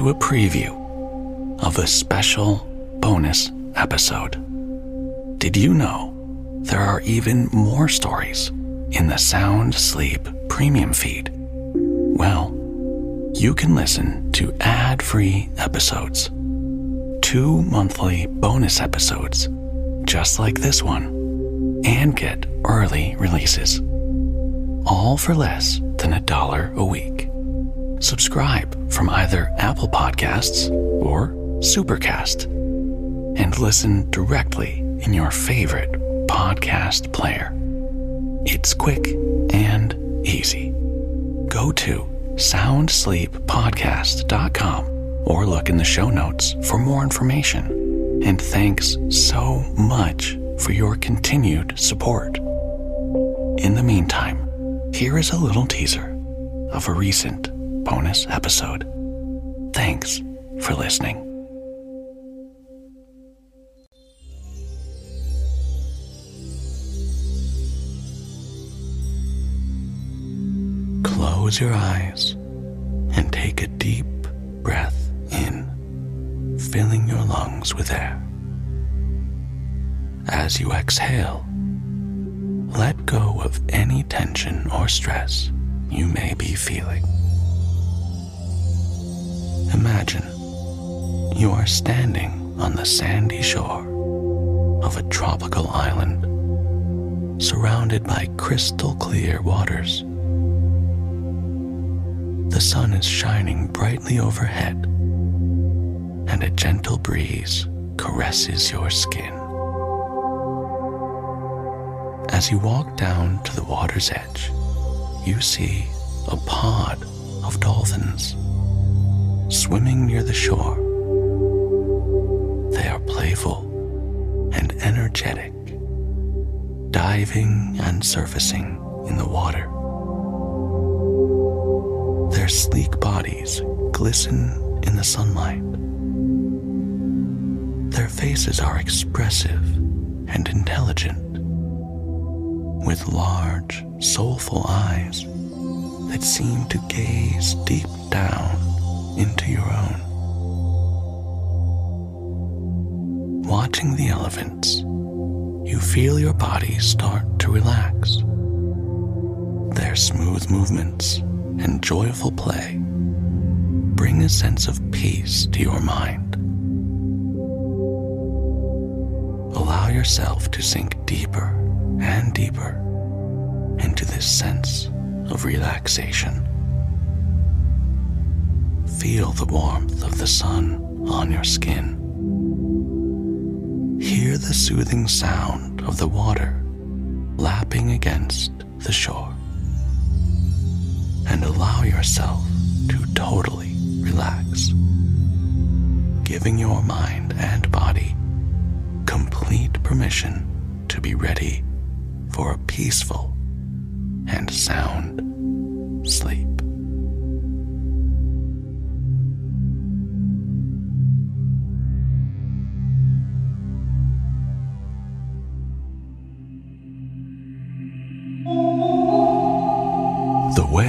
to a preview of a special bonus episode. Did you know there are even more stories in the Sound Sleep Premium feed? Well, you can listen to ad free episodes, two monthly bonus episodes, just like this one, and get early releases. All for less than a dollar a week. Subscribe from either Apple Podcasts or Supercast and listen directly in your favorite podcast player. It's quick and easy. Go to soundsleeppodcast.com or look in the show notes for more information. And thanks so much for your continued support. In the meantime, here is a little teaser of a recent bonus episode. Thanks for listening. Close your eyes and take a deep breath in, filling your lungs with air. As you exhale, let go of any tension or stress you may be feeling. Imagine you are standing on the sandy shore of a tropical island surrounded by crystal clear waters. The sun is shining brightly overhead, and a gentle breeze caresses your skin. As you walk down to the water's edge, you see a pod of dolphins swimming near the shore. They are playful and energetic, diving and surfacing in the water. Their sleek bodies glisten in the sunlight. Their faces are expressive and intelligent, with large, soulful eyes that seem to gaze deep down You feel your body start to relax. Their smooth movements and joyful play bring a sense of peace to your mind. Allow yourself to sink deeper and deeper into this sense of relaxation. Feel the warmth of the sun on your skin. The soothing sound of the water lapping against the shore. And allow yourself to totally relax, giving your mind and body complete permission to be ready for a peaceful and sound sleep.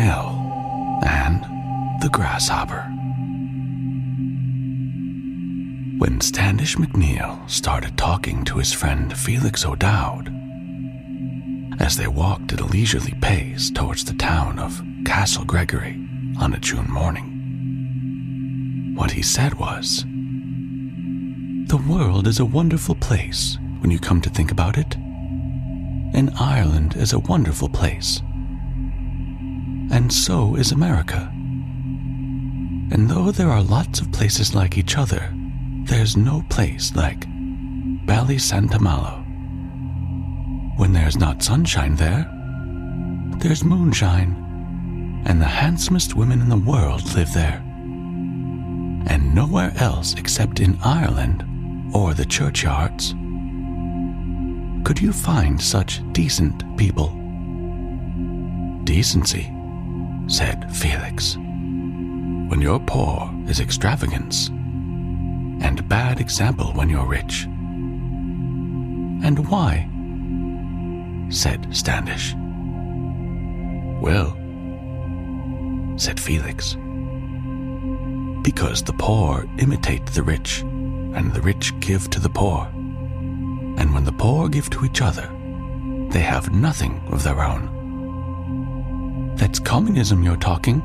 And the Grasshopper. When Standish McNeil started talking to his friend Felix O'Dowd, as they walked at a leisurely pace towards the town of Castle Gregory on a June morning, what he said was, The world is a wonderful place when you come to think about it. And Ireland is a wonderful place and so is America. And though there are lots of places like each other, there's no place like Bally Santa Malo. When there's not sunshine there, there's moonshine, and the handsomest women in the world live there. And nowhere else except in Ireland or the churchyards could you find such decent people. Decency said Felix. When you're poor is extravagance, and bad example when you're rich. And why? said Standish. Well, said Felix, Because the poor imitate the rich, and the rich give to the poor. And when the poor give to each other, they have nothing of their own. That's communism you're talking,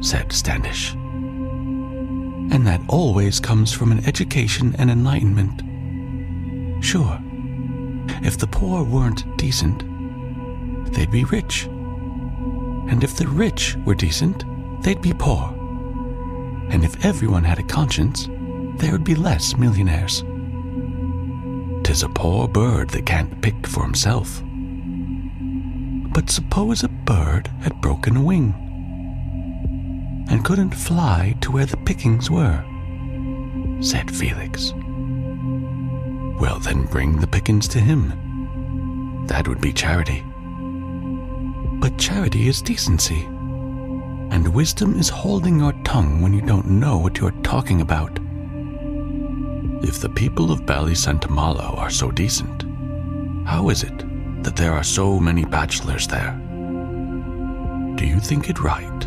said Standish. And that always comes from an education and enlightenment. Sure, if the poor weren't decent, they'd be rich. And if the rich were decent, they'd be poor. And if everyone had a conscience, there would be less millionaires. Tis a poor bird that can't pick for himself. But suppose a bird had broken a wing and couldn't fly to where the pickings were, said Felix. Well, then bring the pickings to him. That would be charity. But charity is decency. And wisdom is holding your tongue when you don't know what you're talking about. If the people of Ballysantahmallow are so decent, how is it that there are so many bachelors there? Do you think it right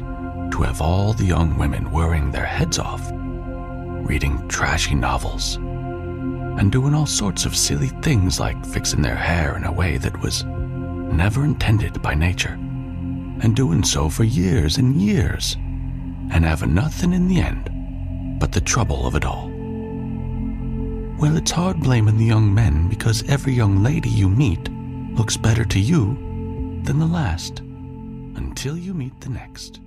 to have all the young women worrying their heads off, reading trashy novels, and doing all sorts of silly things like fixing their hair in a way that was never intended by nature, and doing so for years and years, and having nothing in the end but the trouble of it all? Well, it's hard blaming the young men because every young lady you meet looks better to you than the last until you meet the next.